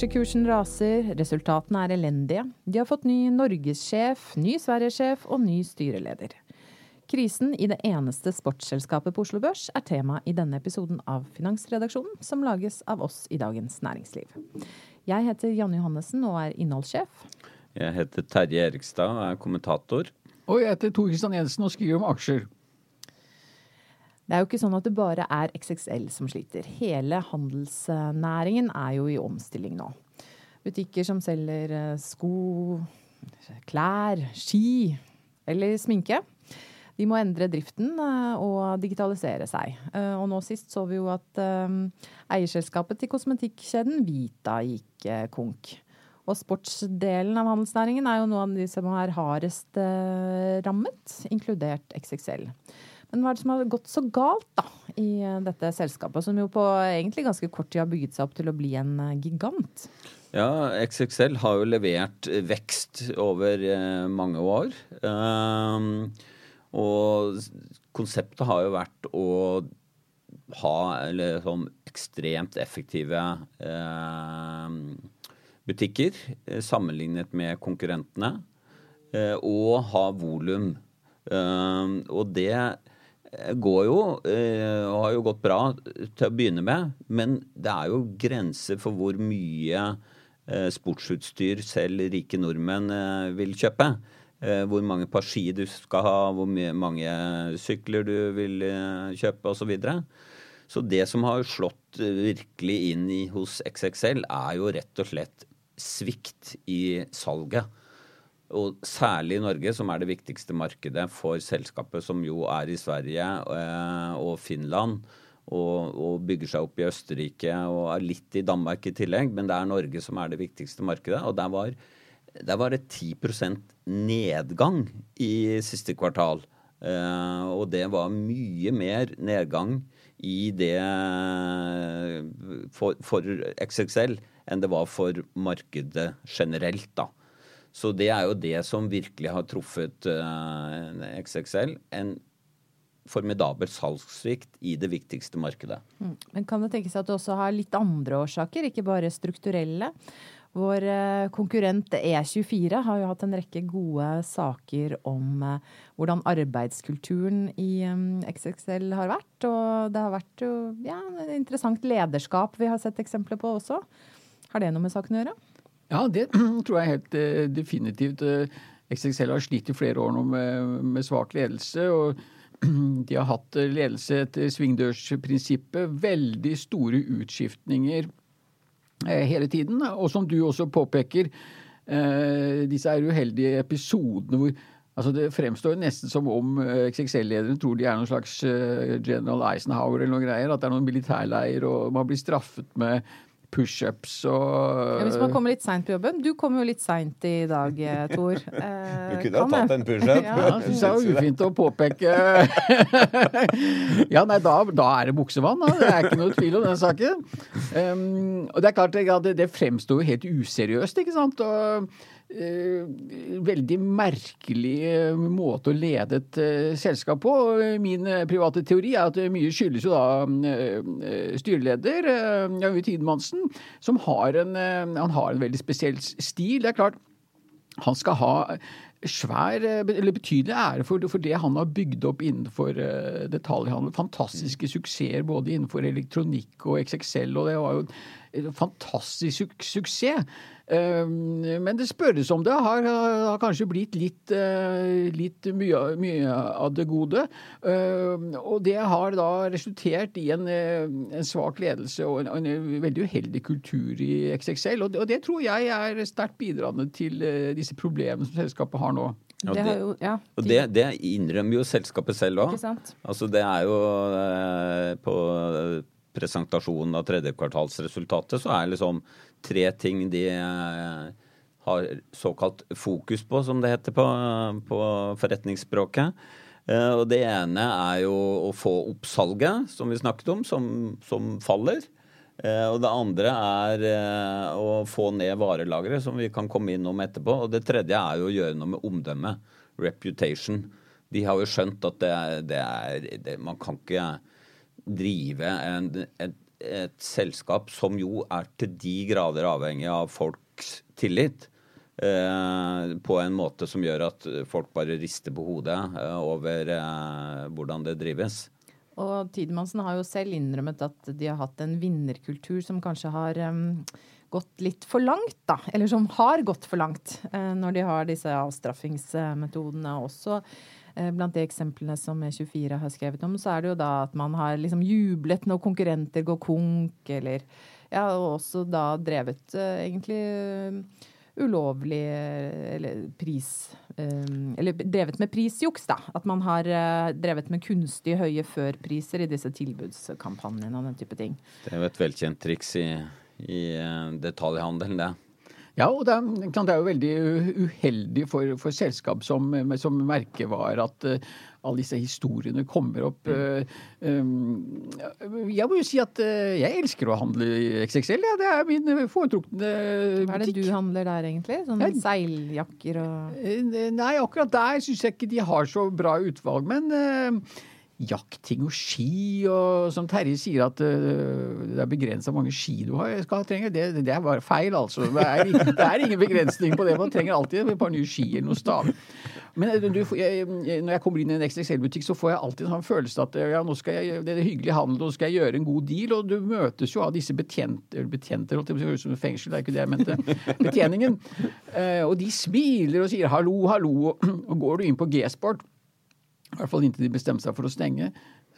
Aksjekursen raser, resultatene er elendige. De har fått ny norgessjef, ny Sverigesjef og ny styreleder. Krisen i det eneste sportsselskapet på Oslo Børs er tema i denne episoden av Finansredaksjonen, som lages av oss i Dagens Næringsliv. Jeg heter Janne Johannessen og er innholdssjef. Jeg heter Terje Erikstad og er kommentator. Og jeg heter Tor Kristian Jensen og skriver om aksjer. Det er jo ikke sånn at det bare er XXL som sliter. Hele handelsnæringen er jo i omstilling nå. Butikker som selger eh, sko, klær, ski eller sminke. De må endre driften eh, og digitalisere seg. Eh, og nå sist så vi jo at eierselskapet til kosmetikkjeden Vita gikk konk. Og sportsdelen av handelsnæringen er jo noe av de som er hardest rammet, inkludert XXL. Men hva er det som har gått så galt da, i eh, dette selskapet, som jo på egentlig ganske kort tid har bygget seg opp til å bli en eh, gigant? Ja, XXL har jo levert vekst over eh, mange år. Um, og konseptet har jo vært å ha eller, sånn ekstremt effektive eh, butikker sammenlignet med konkurrentene. Eh, og ha volum. Um, og det går jo, eh, og har jo gått bra til å begynne med, men det er jo grenser for hvor mye eh, sportsutstyr selv rike nordmenn eh, vil kjøpe. Hvor mange par ski du skal ha, hvor mange sykler du vil kjøpe osv. Så, videre. så det som har slått virkelig inn i, hos XXL, er jo rett og slett svikt i salget. Og særlig i Norge, som er det viktigste markedet for selskapet, som jo er i Sverige eh, og Finland. Og, og, bygger seg opp i Østerrike og er litt i Danmark i tillegg. Men det er Norge som er det viktigste markedet. Og der var, der var det 10% nedgang i siste kvartal. Eh, og det var mye mer nedgang i det for, for XXL enn det var for markedet generelt, da. Så det er jo det som virkelig har truffet uh, eh, XXL. En formidabel salgssvikt i det viktigste markedet. Mm. Men kan det tenkes at det også har litt andre årsaker, ikke bare strukturelle? Vår uh, konkurrent E24 har jo hatt en rekke gode saker om uh, hvordan arbeidskulturen i XXL har vært. Og det har vært jo ja, interessant lederskap vi har sett eksempler på også. Har det noe med saken å gjøre? Ja, det tror jeg helt uh, definitivt. XXL har slitt i flere år nå med, med svak ledelse. og de har hatt ledelse etter svingdørsprinsippet. Veldig store utskiftninger eh, hele tiden. Og som du også påpeker, eh, disse er uheldige episodene hvor altså Det fremstår nesten som om XXL-lederen tror de er noen slags General Eisenhower eller noen greier. At det er noen militærleir og man blir straffet med pushups og ja, Hvis man kommer litt seint på jobben. Du kom jo litt seint i dag, eh, Tor. Eh, du kunne ha tatt en pushup. ja, ja syns jeg var ufint å påpeke. ja, nei, da, da, er det buksevann. Da. Det er ikke noe tvil om den saken. Um, og det er klart, det, det fremstår jo helt useriøst, ikke sant. Og veldig merkelig eh, måte å lede et uh, selskap på. Min private teori er at mye skyldes jo da styreleder Javid Tidemansen, som har en, han har en veldig spesiell stil. Det er klart, han skal ha svær, eller betydelig ære for, for, det han har bygd opp innenfor detaljhandel. Fantastiske suksesser både innenfor elektronikk og XXL. og det var jo fantastisk su suksess. Men det spørres om det har, har kanskje blitt litt, litt mye, mye, av det gode. Og det har da resultert i en, en svak ledelse og en, en, veldig uheldig kultur i XXL. Og det, og det tror jeg er sterkt bidragende til disse problemene som selskapet har nå. Ja, det, jo, ja, og det, det, innrømmer jo selskapet selv òg. Altså, det er jo eh, På presentasjonen av tredjekvartalsresultatet så er liksom tre ting de eh, har såkalt fokus på, som det heter på, på forretningsspråket. Eh, og det ene er jo å få opp salget, som vi snakket om, som, som faller. Eh, og det andre er å få ned varelageret, som vi kan komme innom etterpå. Og det tredje er jo å gjøre noe med omdømmet. Reputation. De har jo skjønt at det er, det er det, Man kan ikke drive en, et, et, selskap som jo er til de grader avhengig av folks tillit. Eh, på en måte som gjør at folk bare rister på hodet eh, over eh, hvordan det drives. Og Tidemansen har jo selv innrømmet at de har hatt en vinnerkultur som kanskje har gått litt for langt, da. Eller som har gått for langt uh, når de har disse avstraffingsmetodene også. Uh, blant de eksemplene som E24 har skrevet om, så er det jo da at man har liksom jublet når konkurrenter går konk, eller ja, og også da drevet uh, egentlig ulovlig eller pris eh, Eller drevet med prisjuks, da. At man har eh, drevet med kunstig høye førpriser i disse tilbudskampanjene og den type ting. Det er jo et velkjent triks i, i eh, detaljhandelen, det. Ja, og det, det, er jo veldig uheldig for, for selskap som, som merkevare at uh, alle disse historiene kommer opp. Uh, um, jeg må jo si at uh, jeg elsker å handle i XXL. Ja, det er min foretrukne butikk. Hva er det du handler der, egentlig? Sånne jeg, seiljakker og Nei, akkurat der syns jeg ikke de har så bra utvalg. Men jaktting og ski, og som Terje sier at uh, det er begrensa mange ski du har, skal trenge, det, det, er bare feil, altså. Det er, det er, ingen begrensning på det. Man trenger alltid et par nye ski eller noe stav. Men eh, du, jeg, når jeg kommer inn i en XXL-butikk, så får jeg alltid en sånn følelse at ja, nå skal jeg, det er hyggelig handel, nå skal jeg gjøre en god deal. Og du møtes jo av disse betjenter, betjenter holdt jeg på å si, fengsel, det er ikke det jeg mente. Betjeningen. Uh, og de smiler og sier hallo, hallo. Og går du inn på G-sport i hvert fall inntil de bestemte seg for å stenge,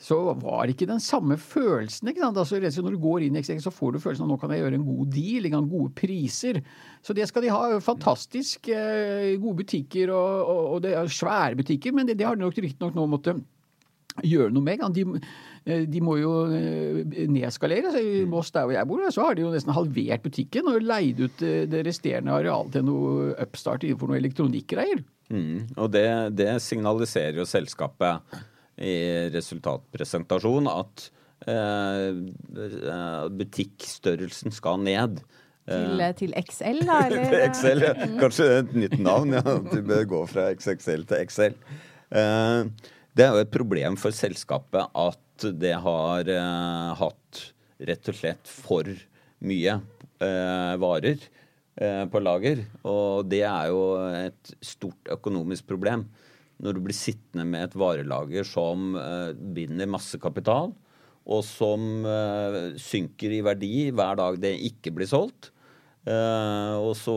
så var ikke den samme følelsen. ikke sant? Altså, når du går inn i XXL, så får du følelsen av nå kan jeg gjøre en god deal, ikke sant? gode priser. Så det skal de ha. Fantastisk eh, gode butikker, og, og, og, det er svære butikker, men det, det har de nok riktignok nå måttet gjøre noe med. De, eh, de må jo eh, nedskalere. Så I Moss, der hvor jeg bor, så har de jo nesten halvert butikken og leid ut eh, det resterende arealet til noe upstart innenfor noe elektronikkgreier. Mm. Og det, det, signaliserer jo selskapet i resultatpresentasjon at eh, butikkstørrelsen skal ned. Til, eh, til XL, da? Eller? til XL, ja. Kanskje et nytt navn. ja. Du bør gå fra XXL til XL. Eh, det er jo et problem for selskapet at det har eh, hatt rett og slett for mye eh, varer Eh, på lager. Og det er jo et stort økonomisk problem. Når du blir sittende med et varelager som eh, binder masse kapital, og som eh, synker i verdi hver dag det ikke blir solgt. og så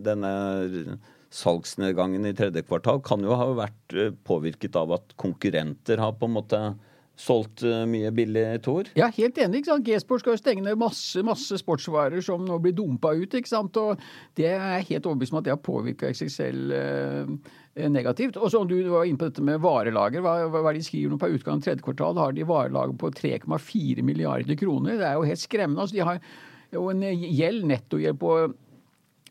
denne salgsnedgangen i tredje kvartal kan jo ha vært påvirket av at konkurrenter har på en måte solgt eh, mye billig Tor? Ja, helt enig. G-sport skal jo stenge ned masse masse sportsvarer som nå blir dumpa ut. ikke sant? Og Det er helt overbevist om at det har påvirka XXL eh, negativt. Og så Du var inne på dette med varelager. Hva, hva de skriver nå på utgang av tredje kvartal? har de varelager på 3,4 milliarder kroner. Det er jo helt skremmende. altså De har jo en gjeld, nettogjeld på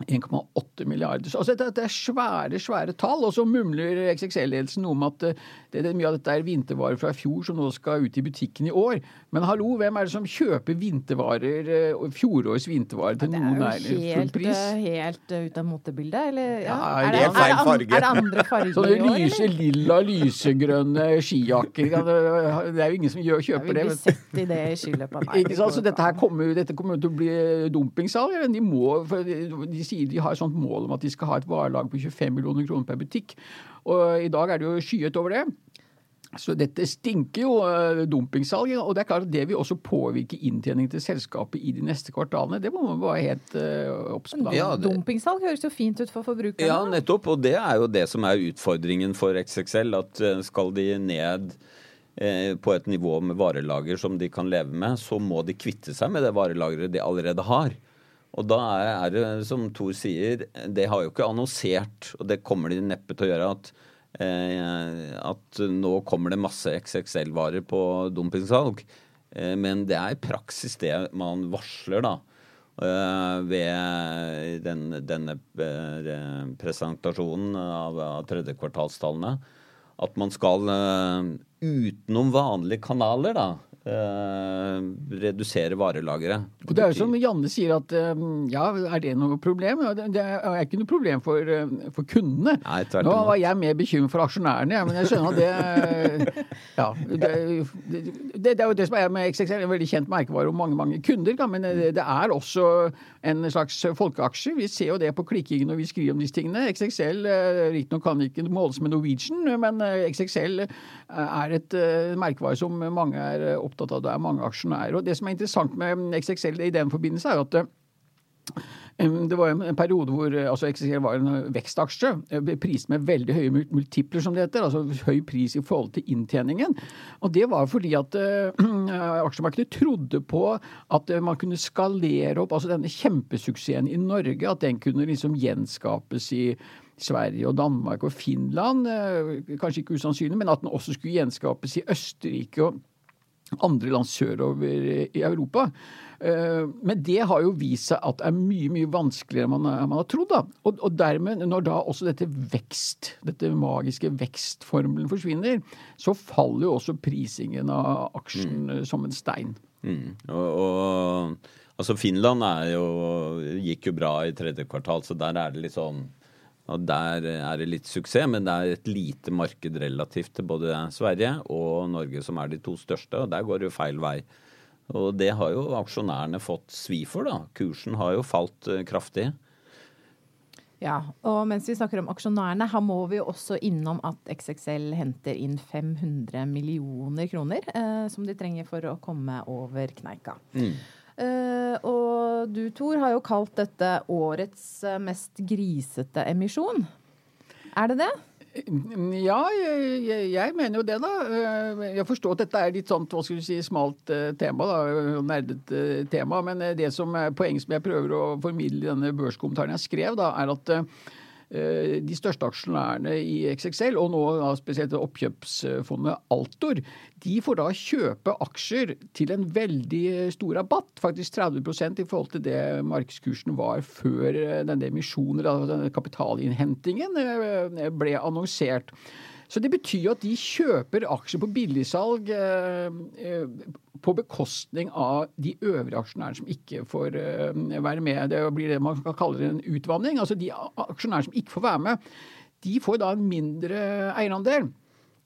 1,8 milliarder. Altså det, er svære, svære tall. Og så mumler XXL-ledelsen noe om at eh, det, det, mye av dette er vintervarer fra i fjor som nå skal ut i butikken i år. Men hallo, hvem er det som kjøper vintervarer, eh, fjorårets vintervarer til noen nærmere full pris? Det er jo helt helt ut av motebildet, eller? Ja, ja er, det, er, det, er, det andre farger Sånne i år, lyse, lilla, lysegrønne skijakker. Det er jo ingen som gjør, kjøper det. Vi blir sett i det i skiløpet. Ikke sant? Så dette her kommer, dette kommer til å bli dumpingsalg. De må, for de sier de har et sånt mål om at de skal ha et varelag på 25 millioner kroner per butikk. Og i dag er det jo skyet over det. Så dette stinker jo uh, dumpingsalg, og det er klart at det vil også påvirke inntjeningen til selskapet i de neste kvartalene. Det må man være helt uh, obs på. Ja, Dumpingsalg høres jo fint ut for forbrukerne. Ja, nettopp. Og det er jo det som er utfordringen for XXL. At uh, skal de ned på et nivå med varelager som de kan leve med, så må de kvitte seg med det varelageret de allerede har. Og da er det, som Thor sier, det har jo ikke annonsert, og det kommer de neppe til å gjøre, at Eh, at nå kommer det masse XXL-varer på dumpingsalg. Eh, men det er i praksis det man varsler, da. Eh, ved den, denne presentasjonen av, av tredjekvartalstallene. At man skal utenom vanlige kanaler, da Uh, redusere varelageret. Det er jo som Janne sier at um, ja, er det noe problem? Det er ikke noe problem for, uh, for kundene. Nei, Nå var jeg mer bekymret for aksjonærene, men jeg skjønner at det Ja. Det, det, det, er jo det som er med XXL, en veldig kjent merkevare og mange, mange kunder. Men det, er også en slags folkeaksje. Vi ser jo det på klikkingen når vi skriver om disse tingene. XXL riktignok kan ikke måles med Norwegian, men XXL er et merkevare som mange er opptatt opptatt av det er mange aksjonærer. Og Det som er interessant med XXL i den forbindelse, er at um, det var en periode hvor altså XXL var en vekstaksje, eh, priset med veldig høye multipler, som det heter. Altså høy pris i forhold til inntjeningen. Og det var fordi at uh, aksjemarkedet trodde på at man kunne skalere opp altså denne kjempesuksessen i Norge, at den kunne liksom gjenskapes i Sverige og Danmark og Finland. Kanskje ikke usannsynlig, men at den også skulle gjenskapes i Østerrike og andre land sørover i Europa. Eh, men det har jo vist seg at det er mye mye vanskeligere enn man, man har trodd. da. Og, og, dermed, når da også dette vekst, dette magiske vekstformelen forsvinner, så faller jo også prisingen av aksjen mm. som en stein. Mm. Og, og, altså Finland jo, gikk jo bra i tredje kvartal, så der er det litt sånn og Der er det litt suksess, men det er et lite marked relativt til både Sverige og Norge, som er de to største. og Der går det jo feil vei. Og det har jo aksjonærene fått svi for, da. Kursen har jo falt uh, kraftig. Ja, og mens vi snakker om aksjonærene, her må vi jo også innom at XXL henter inn 500 millioner kroner, eh, som de trenger for å komme over kneika. Mm. Uh, og du, Tor, har jo kalt dette årets eh, mest grisete emisjon. Er det det? Ja, jeg, jeg, mener jo det, da. Eh, jeg forstår at dette er litt sånt hva skal du si, smalt tema, da, nerdete tema. Men det som er poenget som jeg prøver å formidle i denne børskommentaren jeg skrev, da, er at Eh, de største aksjonærene i XXL, og nå spesielt oppkjøpsfondet Altor, de får da kjøpe aksjer til en veldig stor rabatt, faktisk 30% i forhold til det markedskursen var før eh, denne emisjonen, denne kapitalinnhentingen, eh, ble annonsert. Så det betyr jo at de kjøper aksjer på billigsalg eh, på bekostning av de øvrige aksjonærene som ikke får eh, være med. Det blir det man kan kalle en utvanning. Altså de aksjonærene som ikke får være med, de får da en mindre eierandel.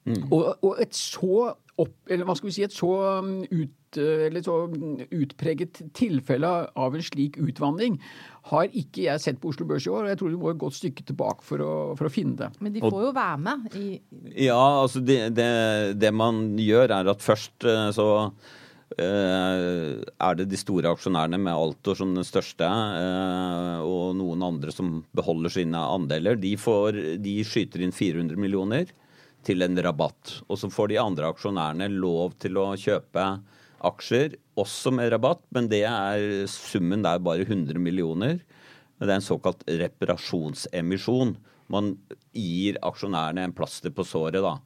Mm. Og, og, et så opp, eller hva skal vi si, et så ut eller så utpreget tilfelle av en slik utvandring har ikke jeg sett på Oslo Børs i år. og Jeg tror du må et godt stykke tilbake for å, for å finne det. Men de får jo være med i Ja, altså det, det, det man gjør er at først eh, så Uh, er det de store aksjonærene med Altor som den største, uh, og noen andre som beholder sine andeler, de, får, de, skyter inn 400 millioner til en rabatt. Og så får de andre aksjonærene lov til å kjøpe aksjer, også med rabatt, men det er summen der bare 100 millioner. Det er en såkalt reparasjonsemisjon. Man gir aksjonærene en plaster på såret, da.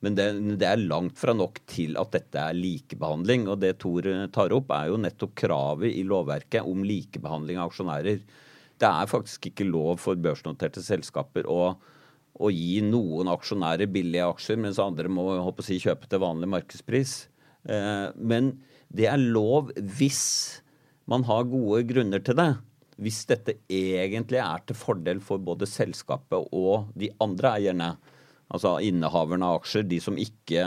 Men det, det, er langt fra nok til at dette er likebehandling. Og det Tor tar opp, er jo nettopp kravet i lovverket om likebehandling av aksjonærer. Det er faktisk ikke lov for børsnoterte selskaper å, å gi noen aksjonærer billige aksjer, mens andre må si, kjøpe til vanlig markedspris. Eh, men det er lov hvis man har gode grunner til det. Hvis dette egentlig er til fordel for både selskapet og de andre eierne, altså innehaverne av aksjer, de som ikke,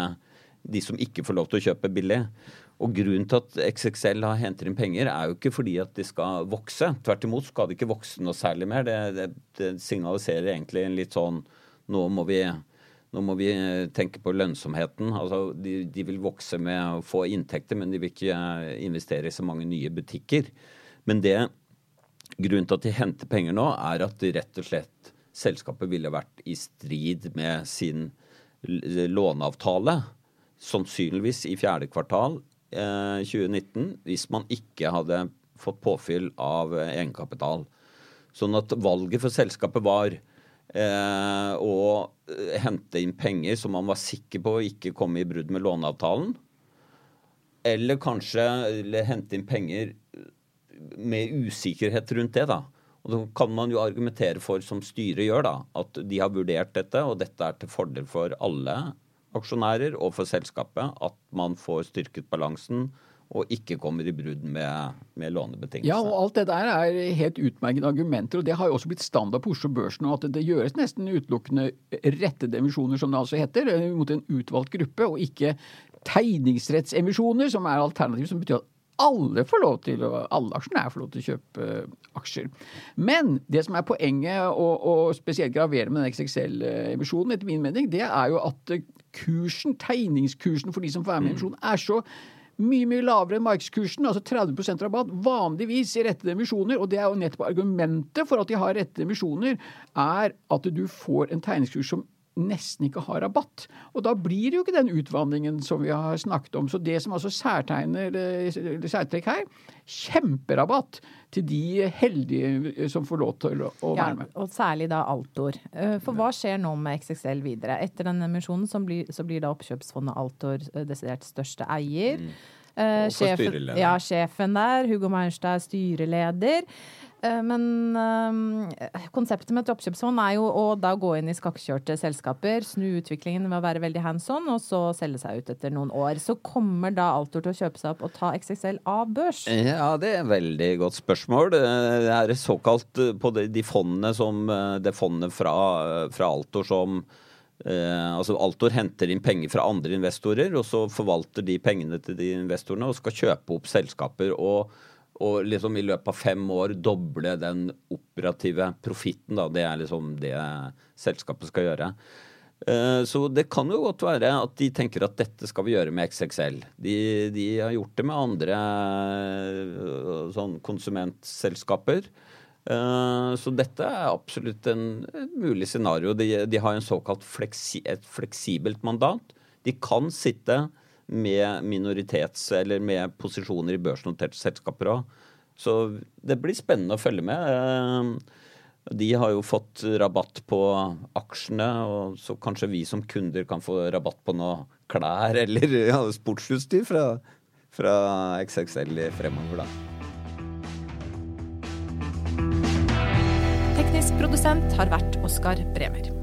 de som ikke får lov til å kjøpe billig. Og Grunnen til at XXL har henter inn penger, er jo ikke fordi at de skal vokse. Tvert imot skal de ikke vokse noe særlig mer. Det, det, det signaliserer egentlig en litt sånn Nå må vi Nå må vi eh, tenke på lønnsomheten. Altså, de, de, vil vokse med å få inntekter, men de vil ikke eh, investere i så mange nye butikker. Men det, grunnen til at de henter penger nå, er at rett og slett selskapet ville vært i strid med sin låneavtale. Sannsynligvis i fjerde kvartal eh, 2019, hvis man ikke hadde fått påfyll av eh, egenkapital. Sånn at valget for selskapet var eh, å eh, hente inn penger som man var sikker på ikke kom i brudd med låneavtalen. Eller kanskje eller hente inn penger med usikkerhet rundt det, da. Og da kan man jo argumentere for, som styret gjør, da, at de har vurdert dette, og dette er til fordel for alle aksjonærer og for selskapet, at man får styrket balansen og ikke kommer i brudd med, med lånebetingelsene. Ja, og alt det der er helt utmerkede argumenter, og det har jo også blitt standard på Oslo Børs nå at det gjøres nesten utelukkende rettede emisjoner, som det altså heter, mot en utvalgt gruppe, og ikke tegningsrettsemisjoner, som er alternativ, som betyr at alle får lov til, alle aksjonærer får lov til å kjøpe aksjer. Men det som er poenget, og, og spesielt gravere med den XXL-emisjonen, etter min mening, det er jo at kursen, tegningskursen for de som får være med i emisjonen, er så mye mye lavere enn markedskursen, altså 30% rabatt, vanligvis i rettede emisjoner. Og det er jo nettopp argumentet for at de har rettede emisjoner, er at du får en tegningskurs som nesten ikke har rabatt. Og da blir det jo ikke den utvandringen som vi har snakket om. Så det som altså særtegner særtrekk her, kjemperabatt til de heldige som får lov til å, være med. Ja, og særlig da Altor. Eh, for hva skjer nå med XXL videre? Etter den emisjonen så blir, så blir da oppkjøpsfondet Altor eh, desidert største eier. Mm. for sjefen, ja, sjefen der, Hugo Maurstad, styreleder. Eh, men øh, konseptet med et oppkjøpsfond er jo å da gå inn i skakkjørte selskaper, snu utviklingen ved å være veldig hands on, og så selge seg ut etter noen år. Så kommer da Altor til å kjøpe seg opp og ta XXL av børs? Ja, det er et veldig godt spørsmål. Det er såkalt på de fondene som Det fondet fra, fra Altor som eh, altså Altor henter inn penger fra andre investorer, og så forvalter de pengene til de investorene og skal kjøpe opp selskaper. og og liksom i løpet av fem år doble den operative profitten. Det er liksom det selskapet skal gjøre. Eh, så det kan jo godt være at de tenker at dette skal vi gjøre med XXL. De, de har gjort det med andre eh, sånn konsumentselskaper. Eh, så dette er absolutt en, mulig scenario. De, de har en såkalt fleksi, et fleksibelt mandat. De kan sitte med minoritets- eller med posisjoner i børsnoterte selskaper òg. Så det blir spennende å følge med. Eh, de har jo fått rabatt på aksjene, og så kanskje vi som kunder kan få rabatt på noe klær eller ja, sportsutstyr fra, fra XXL fremover, da. Teknisk produsent har vært Oskar Bremer.